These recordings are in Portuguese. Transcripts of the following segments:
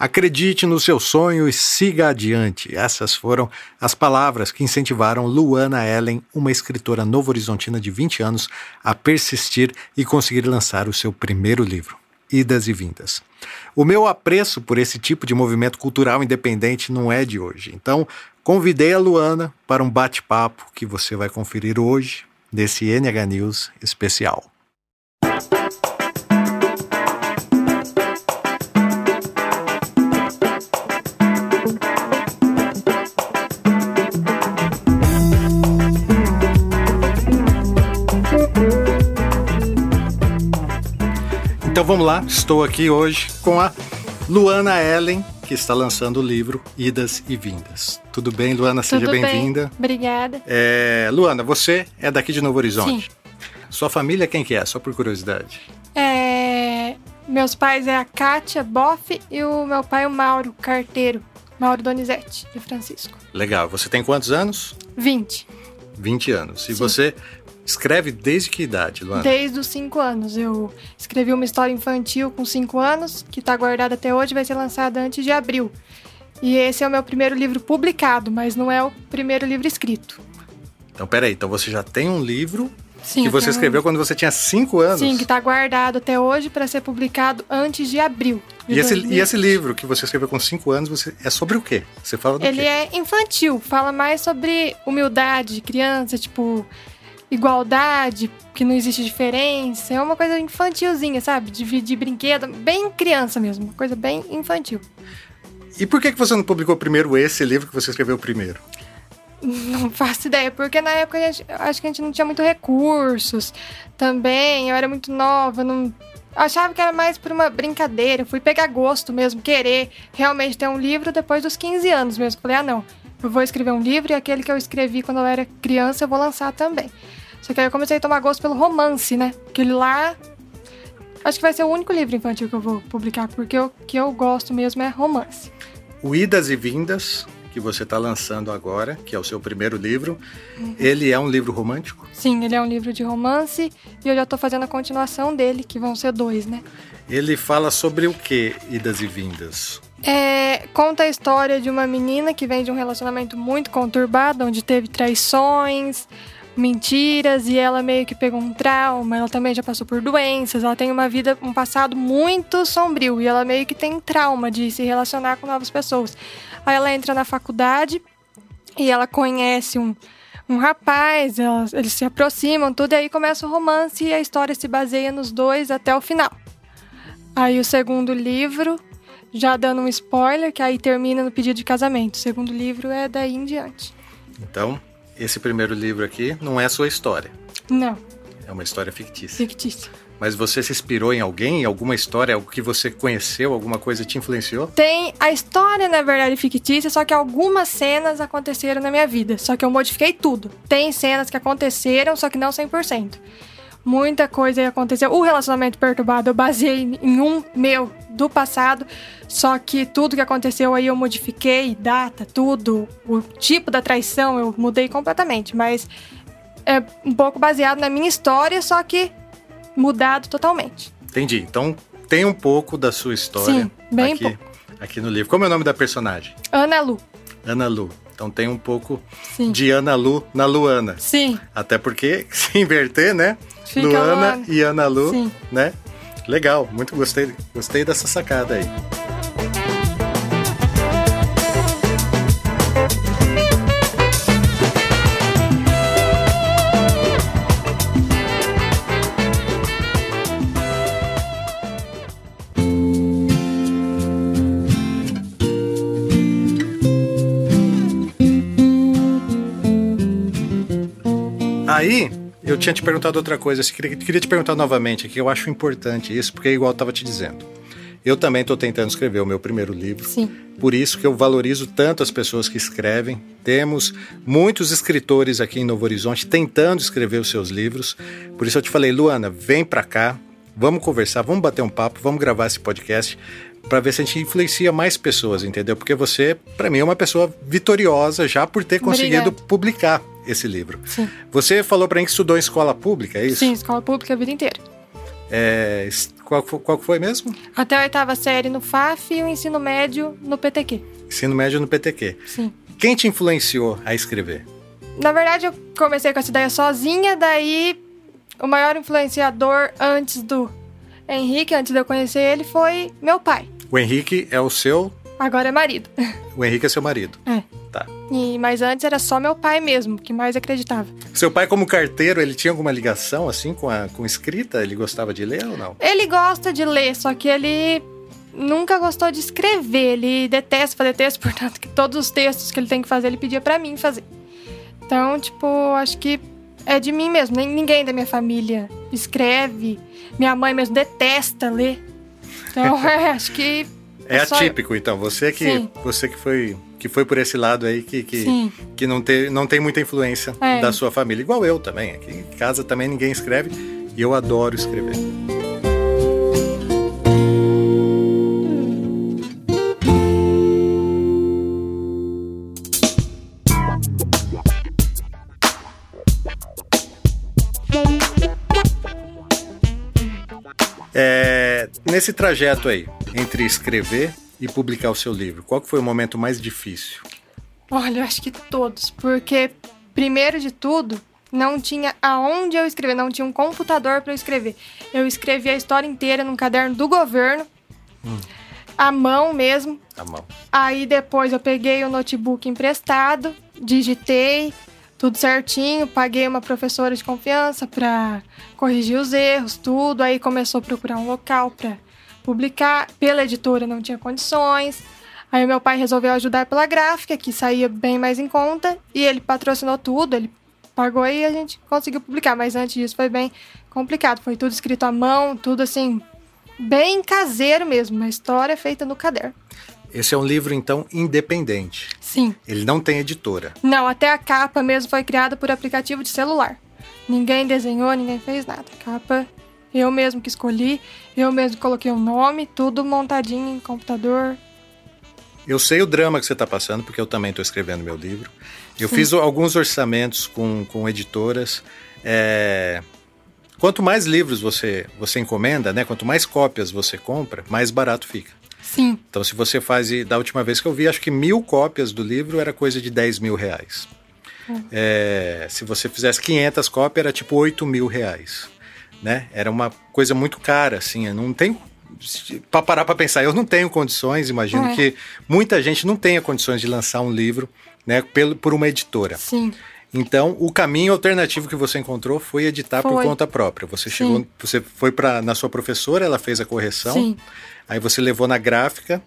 Acredite no seu sonho e siga adiante. Essas foram as palavras que incentivaram Luana Ellen, uma escritora novo-horizontina de 20 anos, a persistir e conseguir lançar o seu primeiro livro, Idas e Vindas. O meu apreço por esse tipo de movimento cultural independente não é de hoje. Então, convidei a Luana para um bate-papo que você vai conferir hoje desse NH News especial. Vamos lá, estou aqui hoje com a Luana Ellen, que está lançando o livro Idas e Vindas. Tudo bem, Luana? Seja bem-vinda. Bem. Obrigada. É, Luana, você é daqui de Novo Horizonte? Sim. Sua família quem que é? Só por curiosidade. É, meus pais é a Kátia Boff e o meu pai o Mauro Carteiro. Mauro Donizete, de Francisco. Legal. Você tem quantos anos? 20. 20 anos. E Sim. você Escreve desde que idade, Luana? Desde os 5 anos. Eu escrevi uma história infantil com 5 anos, que está guardada até hoje, vai ser lançada antes de abril. E esse é o meu primeiro livro publicado, mas não é o primeiro livro escrito. Então, peraí, então você já tem um livro Sim, que você escreveu quando você tinha 5 anos? Sim, que está guardado até hoje para ser publicado antes de abril. De e, esse, e, esse, livro que você escreveu com 5 anos, você, é sobre o quê? Você fala do Ele quê? é infantil, fala mais sobre humildade de criança, tipo, igualdade, que não existe diferença. É uma coisa infantilzinha, sabe? Dividir brinquedo, bem criança mesmo, uma coisa bem infantil. E por que, que você não publicou primeiro esse livro que você escreveu primeiro? Não faço ideia, porque na época gente, acho que a gente não tinha muito recursos também, eu era muito nova, não achava que era mais por uma brincadeira. fui pegar gosto mesmo, querer realmente ter um livro depois dos 15 anos mesmo. Falei, ah, não, eu vou escrever um livro e aquele que eu escrevi quando eu era criança eu vou lançar também. Só que aí eu comecei a tomar gosto pelo romance, né? Aquele lá. Acho que vai ser o único livro infantil que eu vou publicar, porque o que eu gosto mesmo é romance. O Idas e Vindas, que você está lançando agora, que é o seu primeiro livro, uhum. ele é um livro romântico? Sim, ele é um livro de romance e eu já estou fazendo a continuação dele, que vão ser dois, né? Ele fala sobre o que, Idas e Vindas? É, conta a história de uma menina que vem de um relacionamento muito conturbado, onde teve traições, mentiras e ela meio que pegou um trauma, ela também já passou por doenças, ela tem uma vida, um passado muito sombrio e ela meio que tem trauma de se relacionar com novas pessoas. Aí ela entra na faculdade e ela conhece um, um rapaz, elas, eles se aproximam, tudo, e aí começa o romance e a história se baseia nos dois até o final. Aí o segundo livro, já dando um spoiler, que aí termina no pedido de casamento. O segundo livro é daí em diante. Então, esse primeiro livro aqui não é a sua história. Não. É uma história fictícia. Fictícia. Mas você se inspirou em alguém, em alguma história, algo que você conheceu, alguma coisa te influenciou? Tem a história, na verdade, fictícia, só que algumas cenas aconteceram na minha vida. Só que eu modifiquei tudo. Tem cenas que aconteceram, só que não 100% muita coisa aconteceu. O relacionamento perturbado eu baseei em um meu do passado, só que tudo que aconteceu aí eu modifiquei, data, tudo, o tipo da traição eu mudei completamente, mas é um pouco baseado na minha história, só que mudado totalmente. Entendi. Então tem um pouco da sua história Sim, bem aqui, pouco. aqui no livro. Como é o nome da personagem? Ana Lu. Ana Lu. Então tem um pouco Sim. de Ana Lu na Luana. Sim. Até porque, se inverter, né? Fica Luana, Luana e Ana Lu, Sim. né? Legal, muito gostei, gostei dessa sacada aí. Aí, eu tinha te perguntado outra coisa, eu queria, te perguntar novamente, que eu acho importante isso, porque é igual eu estava te dizendo. Eu também estou tentando escrever o meu primeiro livro. Sim. Por isso que eu valorizo tanto as pessoas que escrevem. Temos muitos escritores aqui em Novo Horizonte tentando escrever os seus livros. Por isso eu te falei, Luana, vem para cá, vamos conversar, vamos bater um papo, vamos gravar esse podcast para ver se a gente influencia mais pessoas, entendeu? Porque você, para mim, é uma pessoa vitoriosa já por ter conseguido Obrigada. publicar esse livro. Sim. Você falou para mim que estudou em escola pública, é isso? Sim, escola pública a vida inteira. É, qual, qual foi mesmo? Até a oitava série no FAF e o ensino médio no PTQ. Ensino médio no PTQ. Sim. Quem te influenciou a escrever? Na verdade, eu comecei com essa ideia sozinha, daí o maior influenciador antes do Henrique, antes de eu conhecer ele, foi meu pai. O Henrique é o seu. Agora é marido. O Henrique é seu marido. É. E, mas antes era só meu pai mesmo, que mais acreditava. Seu pai, como carteiro, ele tinha alguma ligação assim com a com escrita? Ele gostava de ler ou não? Ele gosta de ler, só que ele nunca gostou de escrever. Ele detesta fazer texto, portanto, que todos os textos que ele tem que fazer, ele pedia pra mim fazer. Então, tipo, acho que é de mim mesmo. Nem ninguém da minha família escreve. Minha mãe mesmo detesta ler. Então, é, acho que. É só- atípico, então. Você que Sim. você que foi que foi por esse lado aí que que, Sim. que não tem não tem muita influência É. da sua família, igual eu também. Aqui em casa também ninguém escreve e eu adoro escrever. É, nesse trajeto aí, entre escrever e publicar o seu livro, qual foi o momento mais difícil? Olha, eu acho que todos. Porque, primeiro de tudo, não tinha aonde eu escrever, não tinha um computador para eu escrever. Eu escrevi a história inteira num caderno do governo, à mão mesmo. A mão. Aí depois eu peguei o notebook emprestado, digitei tudo certinho, paguei uma professora de confiança para corrigir os erros, tudo. Aí começou a procurar um local para publicar. Pela editora não tinha condições. Aí meu pai resolveu ajudar pela gráfica, que saía bem mais em conta, e ele patrocinou tudo, ele pagou e a gente conseguiu publicar. Mas antes disso foi bem complicado, foi tudo escrito à mão, tudo assim, bem caseiro mesmo, uma história feita no caderno. Esse é um livro então independente. Sim. Ele não tem editora. Não, até a capa mesmo foi criada por aplicativo de celular. Ninguém desenhou, ninguém fez nada. A capa eu mesmo que escolhi, eu mesmo coloquei o nome, tudo montadinho em computador. Eu sei o drama que você está passando, porque eu também estou escrevendo meu livro. Eu fiz alguns orçamentos com, com editoras. É, Quanto mais livros você, você encomenda, né? Quanto mais cópias você compra, mais barato fica. Sim, Então, se você faz, da última vez que eu vi, acho que mil cópias do livro era coisa de 10 mil reais. É, se você fizesse 500 cópias, era tipo 8 mil reais. Né? Era uma coisa muito cara, assim. Não tem. Para parar para pensar, eu não tenho condições, imagino É. que muita gente não tenha condições de lançar um livro né, pelo, por uma editora. sim. Então, o caminho alternativo que você encontrou foi editar por Foi. conta própria. Você Sim. chegou, você foi para na sua professora, ela fez a correção. Sim. Aí você levou na gráfica,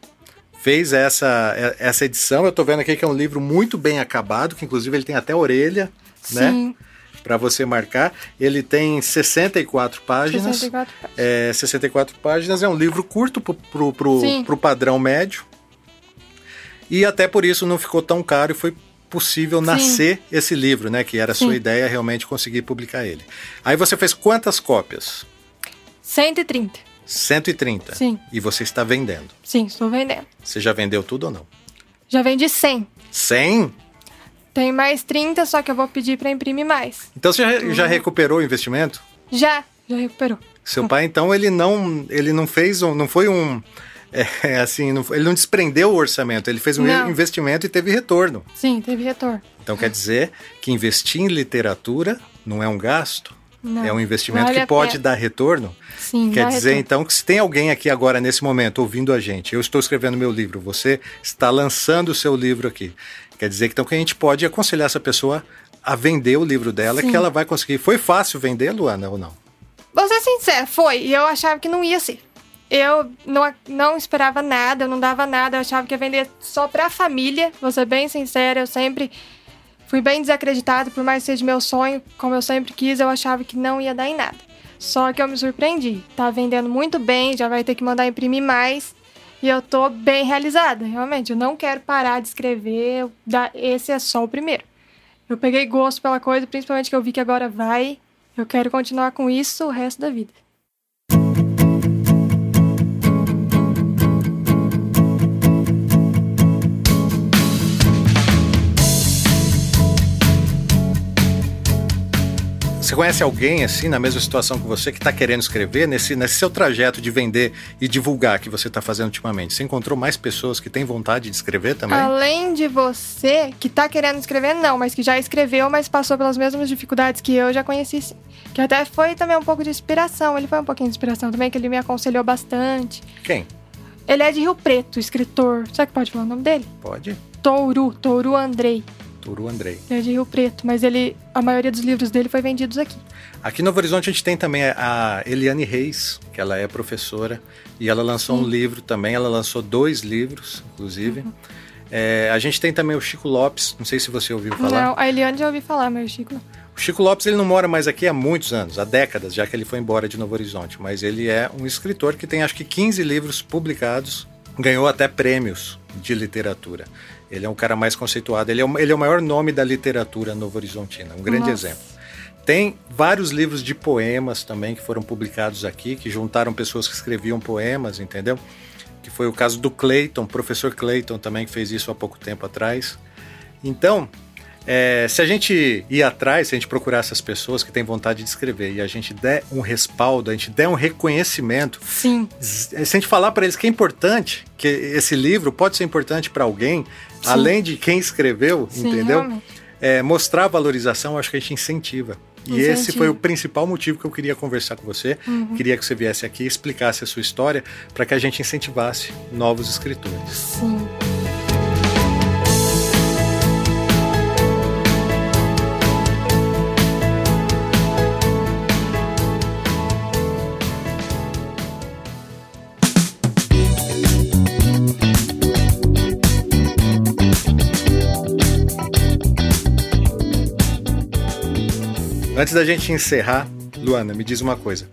fez essa, essa edição. Eu tô vendo aqui que é um livro muito bem acabado, que inclusive ele tem até orelha, né? Sim. Para você marcar. Ele tem 64 páginas. 64 páginas. É, 64 páginas. É um livro curto pro, pro, pro, Sim. pro padrão médio. E até por isso não ficou tão caro e foi possível Sim. nascer esse livro, né? Que era a sua ideia realmente conseguir publicar ele. Aí você fez quantas cópias? 130. 130. Sim. E você está vendendo. Sim, estou vendendo. Você já vendeu tudo ou não? Já vendi 100. 100? Tem mais 30, só que eu vou pedir para imprimir mais. Então você já, Uhum. já recuperou o investimento? Já, já recuperou. Seu pai, então, ele não, ele não fez um, não foi um, é, assim, não ele não desprendeu o orçamento, ele fez um Não. investimento e teve retorno. Sim, teve retorno. Então quer dizer que investir em literatura não é um gasto, Não, é um investimento vale que pode dar retorno. Sim, Quer dizer, retorno. então, que se tem alguém aqui agora, nesse momento, ouvindo a gente, eu estou escrevendo meu livro, você está lançando o seu livro aqui. Quer dizer, então, que a gente pode aconselhar essa pessoa a vender o livro dela, Sim. que ela vai conseguir. Foi fácil vender, Luana, ou não? Vou ser sincera, foi. E eu achava que não ia ser. Eu não, não esperava nada, eu não dava nada, eu achava que ia vender só pra família. Vou ser bem sincera, eu sempre fui bem desacreditada, por mais que seja meu sonho, como eu sempre quis, eu achava que não ia dar em nada. Só que eu me surpreendi. Tá vendendo muito bem, já vai ter que mandar imprimir mais. E eu tô bem realizada, realmente. Eu não quero parar de escrever. Esse é só o primeiro. Eu peguei gosto pela coisa, principalmente que eu vi que agora vai. Eu quero continuar com isso o resto da vida. Você conhece alguém assim na mesma situação que você que está querendo escrever nesse, nesse seu trajeto de vender e divulgar que você está fazendo ultimamente? Você encontrou mais pessoas que têm vontade de escrever também? Além de você que está querendo escrever, não, mas que já escreveu, mas passou pelas mesmas dificuldades que eu já conheci. Sim. Que até foi também um pouco de inspiração. Ele foi um pouquinho de inspiração também, que ele me aconselhou bastante. Quem? Ele é de Rio Preto, escritor. Será que pode falar o nome dele? Pode. Touro, Touro Andrei. Touro Andrei. Ele é de Rio Preto, mas ele, a maioria dos livros dele foi vendidos aqui. Aqui no Novo Horizonte a gente tem também a Eliane Reis, que ela é professora, e ela lançou Sim. um livro também, ela lançou dois livros, inclusive. Uhum. É, a gente tem também o Chico Lopes, não sei se você ouviu falar. Não, a Eliane já ouvi falar, mas o Chico não. O Chico Lopes ele não mora mais aqui há muitos anos, há décadas, já que ele foi embora de Novo Horizonte, mas ele é um escritor que tem acho que 15 livros publicados, ganhou até prêmios de literatura. Ele é um cara mais conceituado, ele é o, ele é o maior nome da literatura novo-horizontina, um grande Nossa. exemplo. Tem vários livros de poemas também que foram publicados aqui, que juntaram pessoas que escreviam poemas, entendeu? Que foi o caso do Clayton, professor Clayton também, que fez isso há pouco tempo atrás. Então, é, se a gente ir atrás, se a gente procurar essas pessoas que têm vontade de escrever e a gente der um respaldo, a gente der um reconhecimento, Sim. se a gente falar para eles que é importante, que esse livro pode ser importante para alguém, Sim. além de quem escreveu, Sim, entendeu? É, mostrar valorização, acho que a gente incentiva. E esse foi o principal motivo que eu queria conversar com você. Uhum. Queria que você viesse aqui e explicasse a sua história para que a gente incentivasse novos escritores. Sim. Antes da gente encerrar, Luana, me diz uma coisa.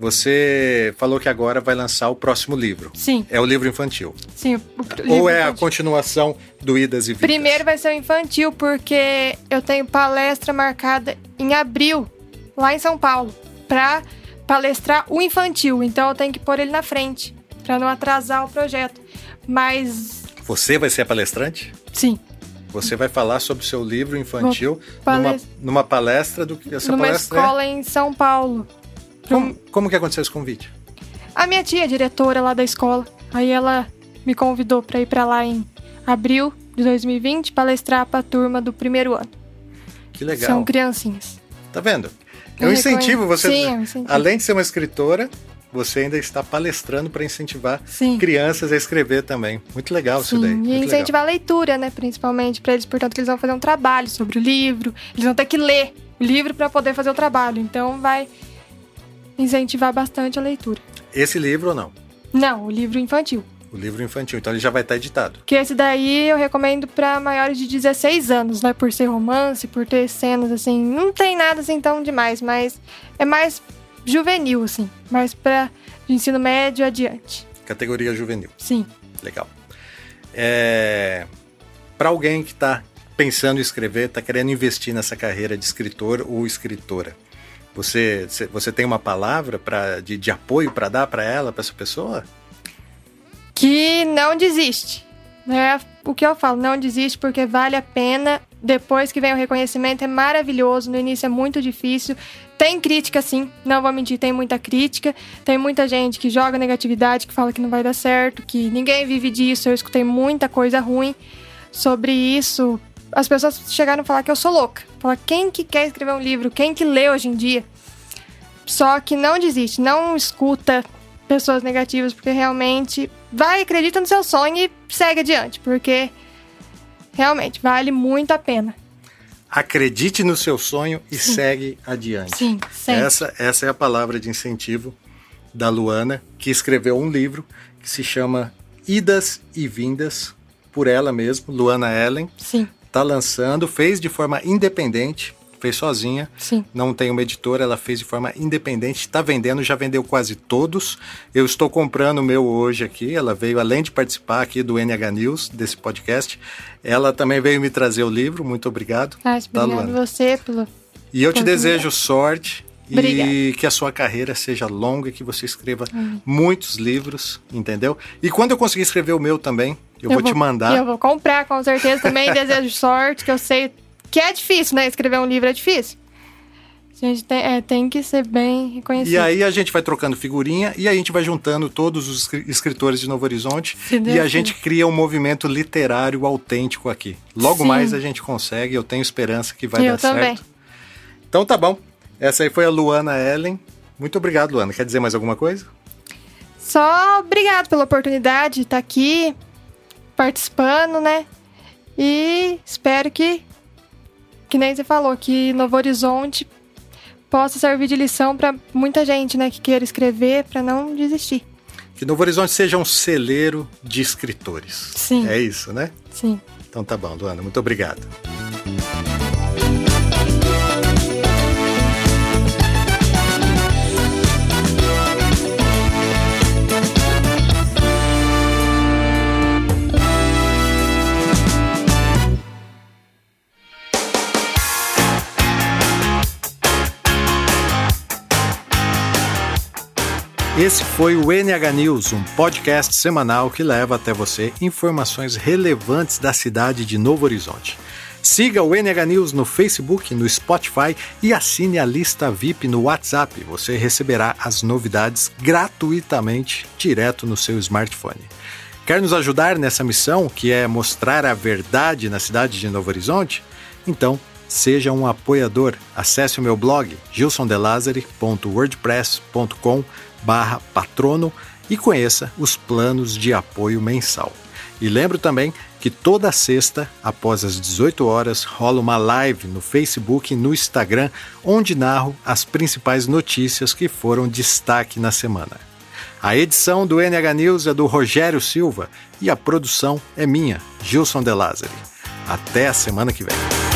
Você falou que agora vai lançar o próximo livro. Sim. É o livro infantil. Sim. O Ou é infantil. a continuação do Idas e Vidas? Primeiro vai ser o infantil, porque eu tenho palestra marcada em abril, lá em São Paulo, para palestrar o infantil. Então eu tenho que pôr ele na frente, para não atrasar o projeto. Mas. Você vai ser a palestrante? Sim. Você vai falar sobre o seu livro infantil numa, numa, palestra do que essa numa palestra é? escola é? em São Paulo. Como, como que aconteceu esse convite? A minha tia, diretora lá da escola, aí ela me convidou para ir para lá em abril de 2020 palestrar para a turma do primeiro ano. Que legal. São criancinhas. Tá vendo? É um incentivo você, Sim, é um incentivo. além de ser uma escritora, você ainda está palestrando para incentivar Sim. crianças a escrever também. Muito legal Sim. isso daí. E incentivar legal. a leitura, né? Principalmente para eles, portanto, que eles vão fazer um trabalho sobre o livro. Eles vão ter que ler o livro para poder fazer o trabalho. Então vai incentivar bastante a leitura. Esse livro ou não? Não, o livro infantil. O livro infantil, então ele já vai estar editado. Que esse daí eu recomendo para maiores de 16 anos, né? Por ser romance, por ter cenas assim. Não tem nada assim tão demais, mas é mais juvenil, assim, mas para ensino médio adiante. Categoria juvenil. Sim. Legal. É... Para alguém que está pensando em escrever, está querendo investir nessa carreira de escritor ou escritora, você, você tem uma palavra pra, de, de apoio para dar para ela, para essa pessoa? Que não desiste. É o que eu falo, não desiste porque vale a pena. Depois que vem o reconhecimento é maravilhoso. No início é muito difícil. Tem crítica, sim, não vou mentir, tem muita crítica. Tem muita gente que joga negatividade, que fala que não vai dar certo, que ninguém vive disso. Eu escutei muita coisa ruim sobre isso. As pessoas chegaram a falar que eu sou louca. Falar quem que quer escrever um livro, quem que lê hoje em dia. Só que não desiste, não escuta pessoas negativas, porque realmente vai, acredita no seu sonho e segue adiante, porque realmente vale muito a pena. Acredite no seu sonho e Sim. segue adiante. Sim, sempre. Essa, essa é a palavra de incentivo da Luana, que escreveu um livro que se chama Idas e Vindas, por ela mesma, Luana Ellen. Sim. Está lançando, fez de forma independente, fez sozinha. Sim. Não tem uma editora, ela fez de forma independente, está vendendo, já vendeu quase todos. Eu estou comprando o meu hoje aqui. Ela veio, além de participar aqui do NH News, desse podcast, ela também veio me trazer o livro. Muito obrigado. Ah, tá, obrigado você pelo. E eu te desejo sorte. Obrigada. E que a sua carreira seja longa, que você escreva hum. muitos livros, entendeu? E quando eu conseguir escrever o meu também, eu, eu vou, vou, te mandar. Eu vou comprar, com certeza também. desejo sorte, que eu sei que é difícil, né? Escrever um livro é difícil. A gente tem, é, tem que ser bem reconhecido. E aí a gente vai trocando figurinha e a gente vai juntando todos os escritores de Novo Horizonte e a gente cria um movimento literário autêntico aqui. Logo Sim. mais a gente consegue, eu tenho esperança que vai eu dar também. certo. Então tá bom. Essa aí foi a Luana Ellen. Muito obrigado, Luana. Quer dizer mais alguma coisa? Só obrigado pela oportunidade de estar aqui participando, né? E espero que, que nem você falou, que Novo Horizonte possa servir de lição para muita gente, né, que queira escrever, para não desistir. Que Novo Horizonte seja um celeiro de escritores. Sim. É isso, né? Sim. Então tá bom, Luana, muito obrigado. Esse foi o NH News, um podcast semanal que leva até você informações relevantes da cidade de Novo Horizonte. Siga o NH News no Facebook, no Spotify e assine a lista VIP no WhatsApp. Você receberá as novidades gratuitamente direto no seu smartphone. Quer nos ajudar nessa missão, que é mostrar a verdade na cidade de Novo Horizonte? Então, seja um apoiador. Acesse o meu blog gilsondelazare.wordpress.com barra patrono e conheça os planos de apoio mensal. E lembro também que toda sexta, após as 18 horas, rola uma live no Facebook e no Instagram, onde narro as principais notícias que foram destaque na semana. A edição do NH News é do Rogério Silva e a produção é minha, Gilson De Lázari. Até a semana que vem.